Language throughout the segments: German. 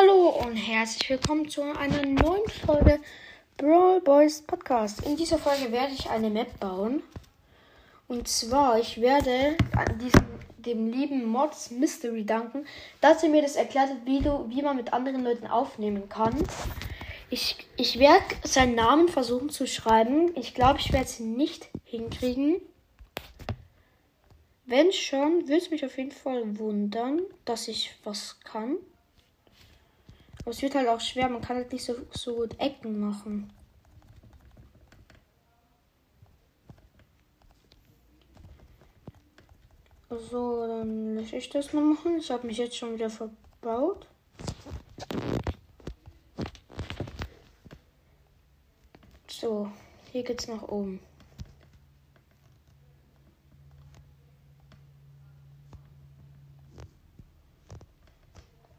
Hallo und herzlich willkommen zu einer neuen Folge Brawl Boys Podcast. In dieser Folge werde ich eine Map bauen. Und zwar, ich werde diesem, dem lieben Mods Mystery danken, dass er mir das erklärt hat, wie, du, wie man mit anderen Leuten aufnehmen kann. Ich, ich werde seinen Namen versuchen zu schreiben. Ich glaube, ich werde es nicht hinkriegen. Wenn schon, würde es mich auf jeden Fall wundern, dass ich was kann. Aber es wird halt auch schwer, man kann halt nicht so, so gut Ecken machen. So, dann lasse ich das mal machen. Ich habe mich jetzt schon wieder verbaut. So, hier geht's nach oben.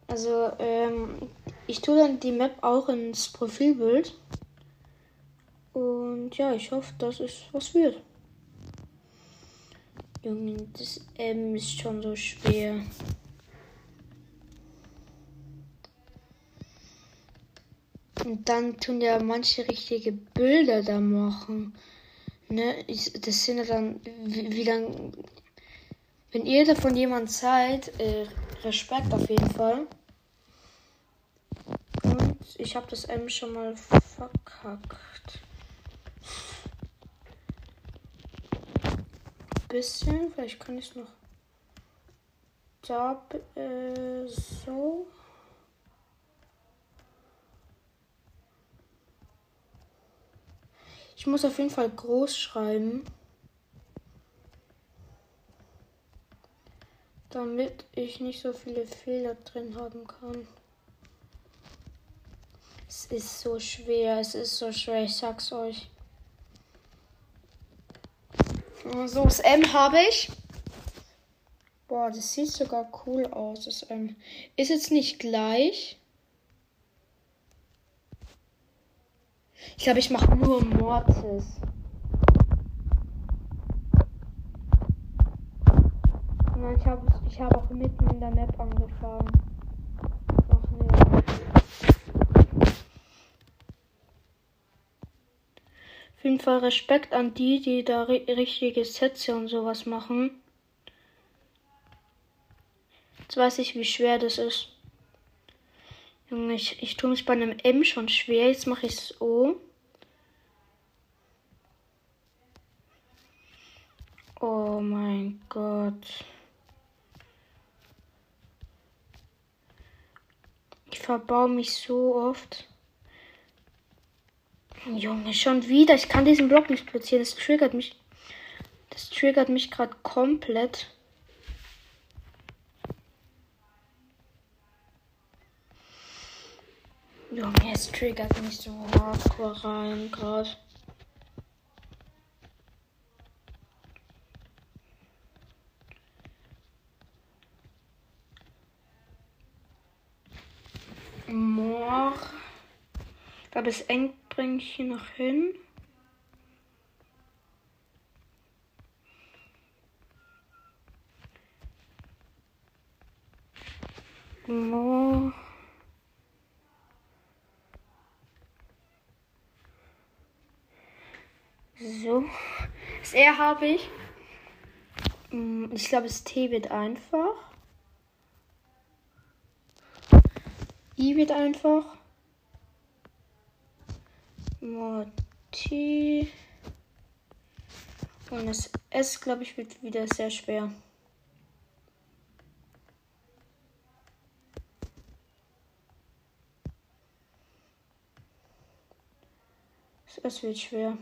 Also, ähm, ich tue dann die Map auch ins Profilbild. Und ja, ich hoffe, dass es was wird. Junge, das M ist schon so schwer. Und dann tun ja manche richtige Bilder da machen. Ne? Ich, das sind ja dann, wie, wie lang. Wenn ihr davon jemand seid, äh, Respekt auf jeden Fall. Ich habe das M schon mal verkackt. Bisschen, vielleicht kann ich es noch da äh, so. Ich muss auf jeden Fall groß schreiben. Damit ich nicht so viele Fehler drin haben kann. Es ist so schwer, es ist so schwer, ich sag's euch. So, das M habe ich. Boah, das sieht sogar cool aus, das M. Ist jetzt nicht gleich. Ich glaube, ich mache nur Mortis. Ich habe ich hab auch mitten in der Map angefangen. Auf jeden Fall Respekt an die, die da richtige Sätze und sowas machen. Jetzt weiß ich, wie schwer das ist. Junge, ich, ich tue mich bei einem M schon schwer. Jetzt mache ich es O. Oh mein Gott. Ich verbau mich so oft. Junge, schon wieder. Ich kann diesen Block nicht platzieren. Das triggert mich. Das triggert mich gerade komplett. Junge, es triggert mich so hardcore rein gerade. Glaube, es eng bringe ich hier noch hin. So. So. Das R habe ich. Mm, ich glaube, das T wird einfach. I wird einfach. Morty. Und das S, glaube ich, wird wieder sehr schwer. Das S wird schwer.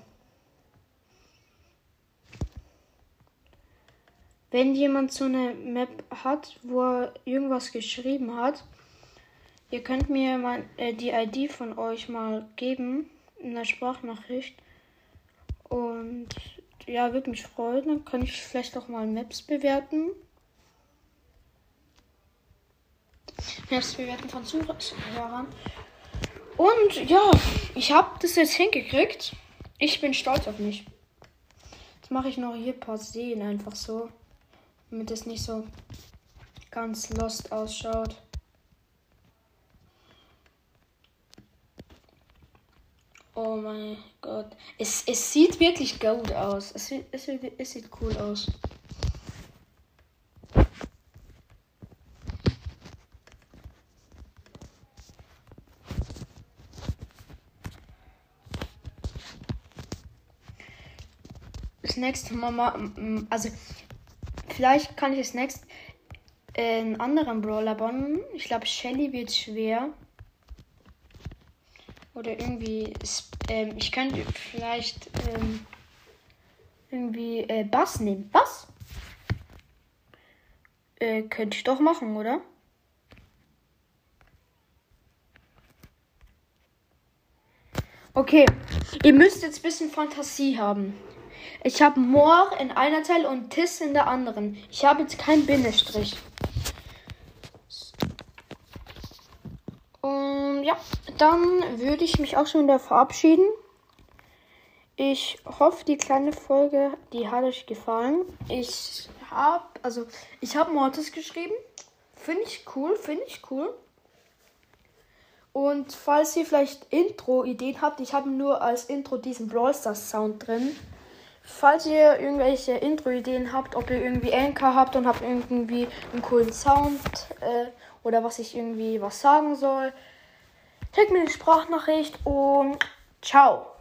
Wenn jemand so eine Map hat, wo er irgendwas geschrieben hat, ihr könnt mir mal äh, die ID von euch mal geben in der Sprachnachricht. Und ja, würde mich freuen. Dann kann ich vielleicht auch mal Maps bewerten. Maps bewerten von Zuhörern. Und ja, ich habe das jetzt hingekriegt. Ich bin stolz auf mich. Jetzt mache ich noch hier ein paar Seen einfach so. Damit es nicht so ganz lost ausschaut. Oh mein Gott. Es, es sieht wirklich gut aus. Es, es, es sieht cool aus. Das nächste Mal, also vielleicht kann ich das nächste äh, einen anderen Brawler bauen. Ich glaube, Shelly wird schwer. Oder irgendwie, ähm, ich könnte vielleicht ähm, irgendwie äh, Bass nehmen. Bass? Äh, könnte ich doch machen, oder? Okay, ihr müsst jetzt ein bisschen Fantasie haben. Ich habe Moor in einer Teil und Tis in der anderen. Ich habe jetzt keinen Bindestrich. Und ja, dann würde ich mich auch schon wieder verabschieden. Ich hoffe, die kleine Folge, die hat euch gefallen. Ich habe, also, ich habe Mortis geschrieben. Finde ich cool, finde ich cool. Und falls ihr vielleicht Intro-Ideen habt, ich habe nur als Intro diesen Brawl Stars Sound drin. Falls ihr irgendwelche Intro-Ideen habt, ob ihr irgendwie Anchor habt und habt irgendwie einen coolen Sound äh, oder was ich irgendwie was sagen soll, schickt mir eine Sprachnachricht und ciao.